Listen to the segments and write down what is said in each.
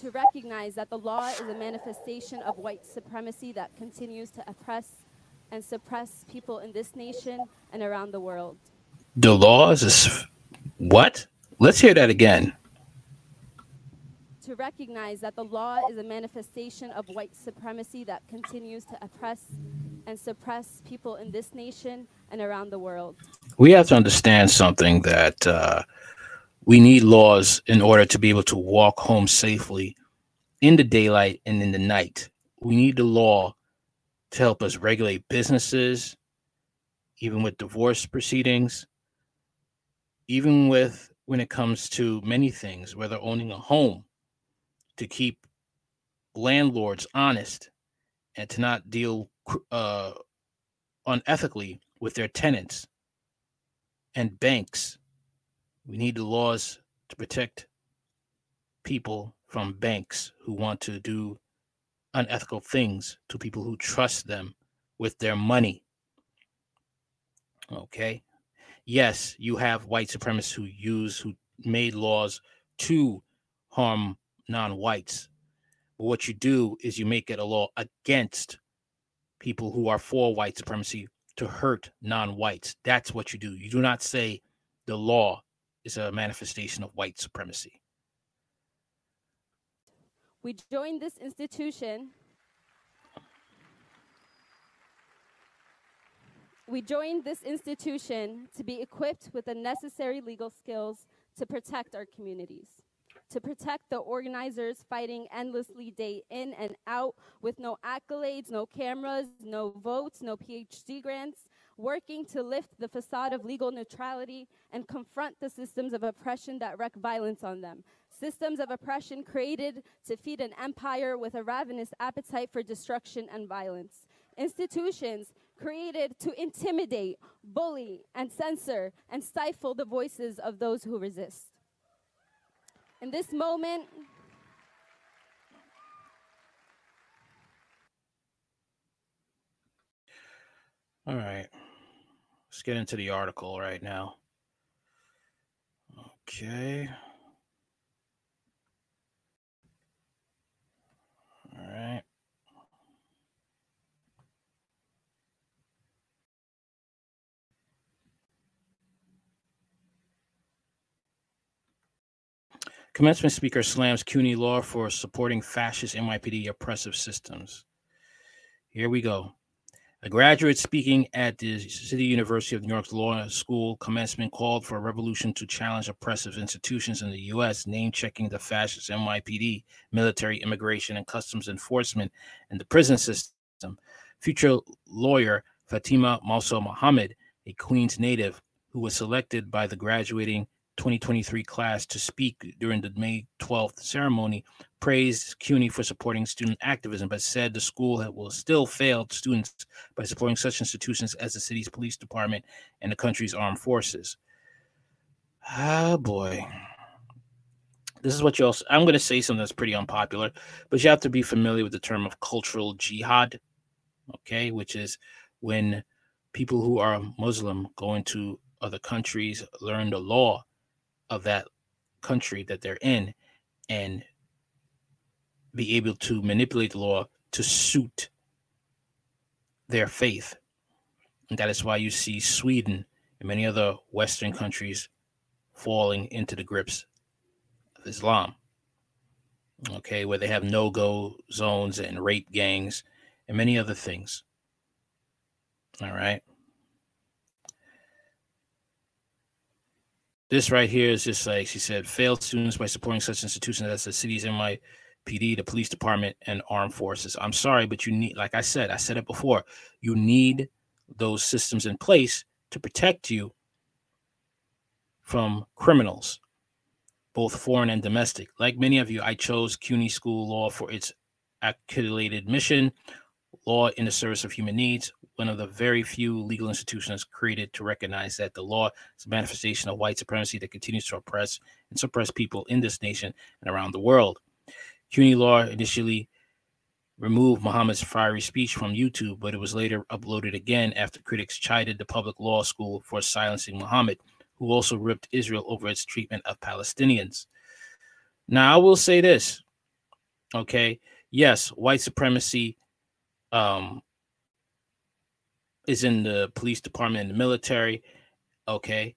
to recognize that the law is a manifestation of white supremacy that continues to oppress and suppress people in this nation and around the world. The law is what? Let's hear that again. To recognize that the law is a manifestation of white supremacy that continues to oppress and suppress people in this nation and around the world. We have to understand something that uh, we need laws in order to be able to walk home safely in the daylight and in the night. We need the law to help us regulate businesses, even with divorce proceedings, even with when it comes to many things, whether owning a home, to keep landlords honest and to not deal uh, unethically with their tenants and banks. We need the laws to protect people from banks who want to do unethical things to people who trust them with their money. Okay. Yes, you have white supremacists who use, who made laws to harm non whites. But what you do is you make it a law against people who are for white supremacy to hurt non whites. That's what you do. You do not say the law is a manifestation of white supremacy. We joined this institution. We joined this institution to be equipped with the necessary legal skills to protect our communities, to protect the organizers fighting endlessly day in and out with no accolades, no cameras, no votes, no PhD grants, working to lift the facade of legal neutrality and confront the systems of oppression that wreak violence on them, systems of oppression created to feed an empire with a ravenous appetite for destruction and violence. Institutions created to intimidate, bully, and censor and stifle the voices of those who resist. In this moment, All right. Let's get into the article right now. Okay. All right. Commencement speaker slams CUNY law for supporting fascist NYPD oppressive systems. Here we go. A graduate speaking at the City University of New York's Law School commencement called for a revolution to challenge oppressive institutions in the U.S., name checking the fascist NYPD, military, immigration, and customs enforcement, and the prison system. Future lawyer Fatima Mousa Mohammed, a Queens native who was selected by the graduating 2023 class to speak during the May 12th ceremony praised CUNY for supporting student activism, but said the school will still fail students by supporting such institutions as the city's police department and the country's armed forces. Ah, boy. This is what you also, I'm going to say something that's pretty unpopular, but you have to be familiar with the term of cultural jihad, okay, which is when people who are Muslim go into other countries, learn the law, of that country that they're in and be able to manipulate the law to suit their faith. And that is why you see Sweden and many other Western countries falling into the grips of Islam. Okay, where they have no go zones and rape gangs and many other things. All right. This right here is just like she said, failed students by supporting such institutions as the city's NYPD, the police department, and armed forces. I'm sorry, but you need, like I said, I said it before, you need those systems in place to protect you from criminals, both foreign and domestic. Like many of you, I chose CUNY School Law for its accredited mission, law in the service of human needs, one of the very few legal institutions created to recognize that the law is a manifestation of white supremacy that continues to oppress and suppress people in this nation and around the world. CUNY Law initially removed Mohammed's fiery speech from YouTube, but it was later uploaded again after critics chided the public law school for silencing Mohammed, who also ripped Israel over its treatment of Palestinians. Now, I will say this Okay. Yes, white supremacy um, is in the police department and the military. Okay.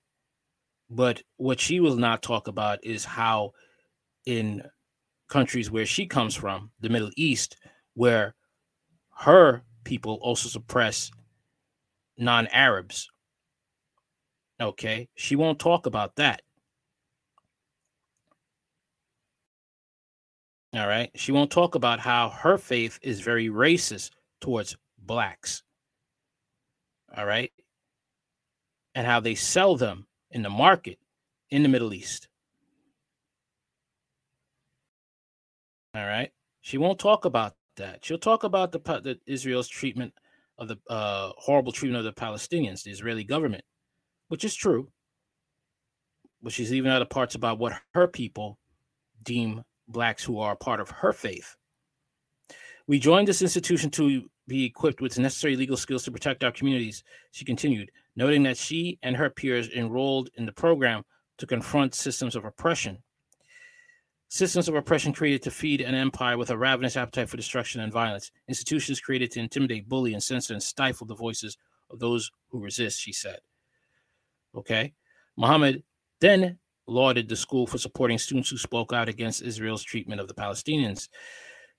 But what she will not talk about is how in countries where she comes from, the Middle East, where her people also suppress non Arabs. Okay. She won't talk about that. All right. She won't talk about how her faith is very racist towards blacks. All right. And how they sell them in the market in the Middle East. All right. She won't talk about that. She'll talk about the, the Israel's treatment of the uh, horrible treatment of the Palestinians, the Israeli government, which is true. But she's leaving out the parts about what her people deem blacks who are part of her faith. We joined this institution to be equipped with the necessary legal skills to protect our communities, she continued, noting that she and her peers enrolled in the program to confront systems of oppression. Systems of oppression created to feed an empire with a ravenous appetite for destruction and violence. Institutions created to intimidate, bully, and censor and stifle the voices of those who resist, she said. Okay. Mohammed then lauded the school for supporting students who spoke out against Israel's treatment of the Palestinians.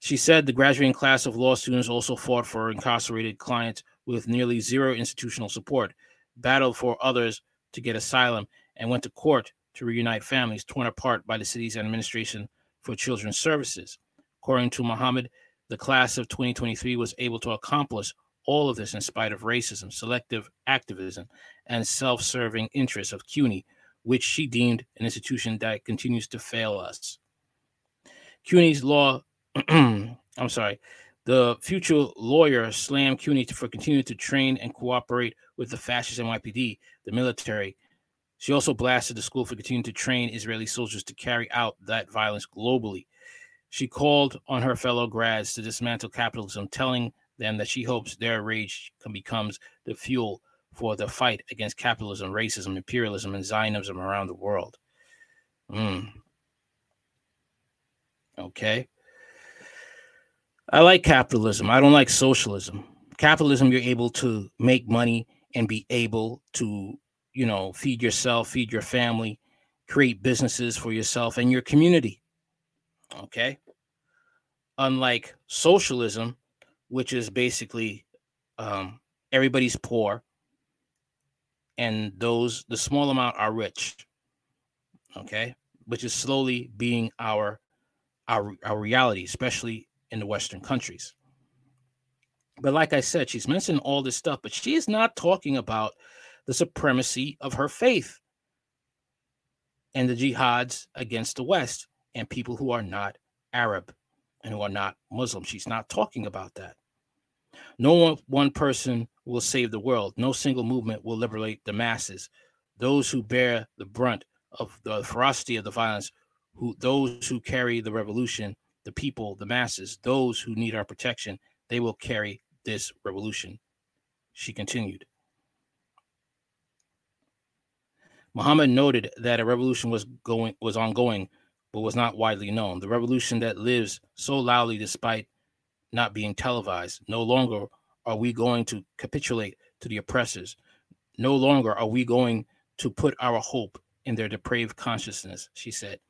She said the graduating class of law students also fought for incarcerated clients with nearly zero institutional support, battled for others to get asylum, and went to court to reunite families torn apart by the city's administration for children's services. According to Mohammed, the class of 2023 was able to accomplish all of this in spite of racism, selective activism, and self serving interests of CUNY, which she deemed an institution that continues to fail us. CUNY's law, I'm sorry, the future lawyer slammed CUNY for continuing to train and cooperate with the fascist NYPD, the military. She also blasted the school for continuing to train Israeli soldiers to carry out that violence globally. She called on her fellow grads to dismantle capitalism, telling them that she hopes their rage becomes the fuel for the fight against capitalism, racism, imperialism, and Zionism around the world. Mm. Okay. I like capitalism. I don't like socialism. Capitalism, you're able to make money and be able to, you know, feed yourself, feed your family, create businesses for yourself and your community. Okay. Unlike socialism, which is basically um, everybody's poor, and those the small amount are rich okay which is slowly being our our our reality especially in the western countries but like i said she's mentioned all this stuff but she is not talking about the supremacy of her faith and the jihads against the west and people who are not arab and who are not muslim she's not talking about that no one, one person will save the world. No single movement will liberate the masses. Those who bear the brunt of the ferocity of the violence, who those who carry the revolution, the people, the masses, those who need our protection, they will carry this revolution. She continued. Mohammed noted that a revolution was going was ongoing, but was not widely known. The revolution that lives so loudly despite not being televised. No longer are we going to capitulate to the oppressors. No longer are we going to put our hope in their depraved consciousness, she said.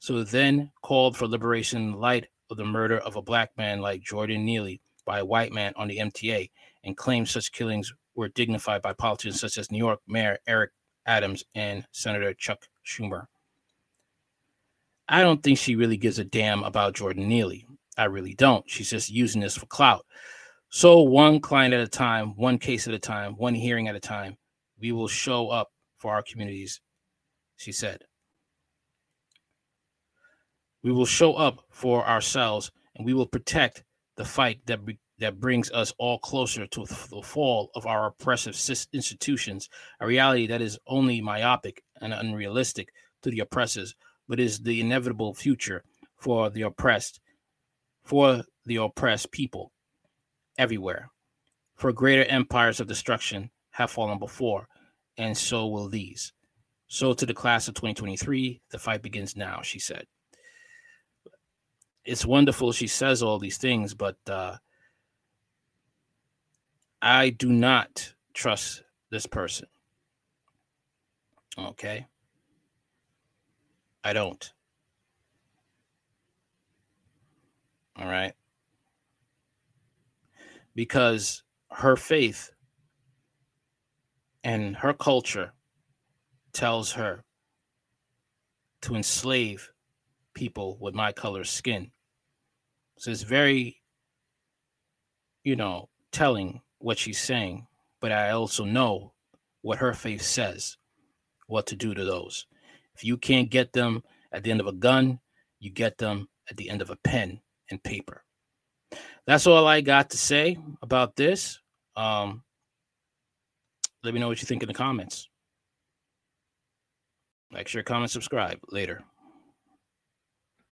So then called for liberation in light of the murder of a black man like Jordan Neely by a white man on the MTA and claimed such killings were dignified by politicians such as New York Mayor Eric Adams and Senator Chuck Schumer. I don't think she really gives a damn about Jordan Neely. I really don't. She's just using this for clout. So, one client at a time, one case at a time, one hearing at a time, we will show up for our communities, she said. We will show up for ourselves and we will protect the fight that, be, that brings us all closer to the fall of our oppressive institutions, a reality that is only myopic and unrealistic to the oppressors, but is the inevitable future for the oppressed for the oppressed people everywhere. For greater empires of destruction have fallen before, and so will these. So to the class of 2023, the fight begins now, she said. It's wonderful she says all these things, but uh, I do not trust this person. Okay. I don't. All right. Because her faith and her culture tells her to enslave people with my color skin. So it's very, you know, telling what she's saying, but I also know what her faith says, what to do to those. If you can't get them at the end of a gun, you get them at the end of a pen and paper. That's all I got to say about this. Um, let me know what you think in the comments. Like, share, comment, subscribe. Later.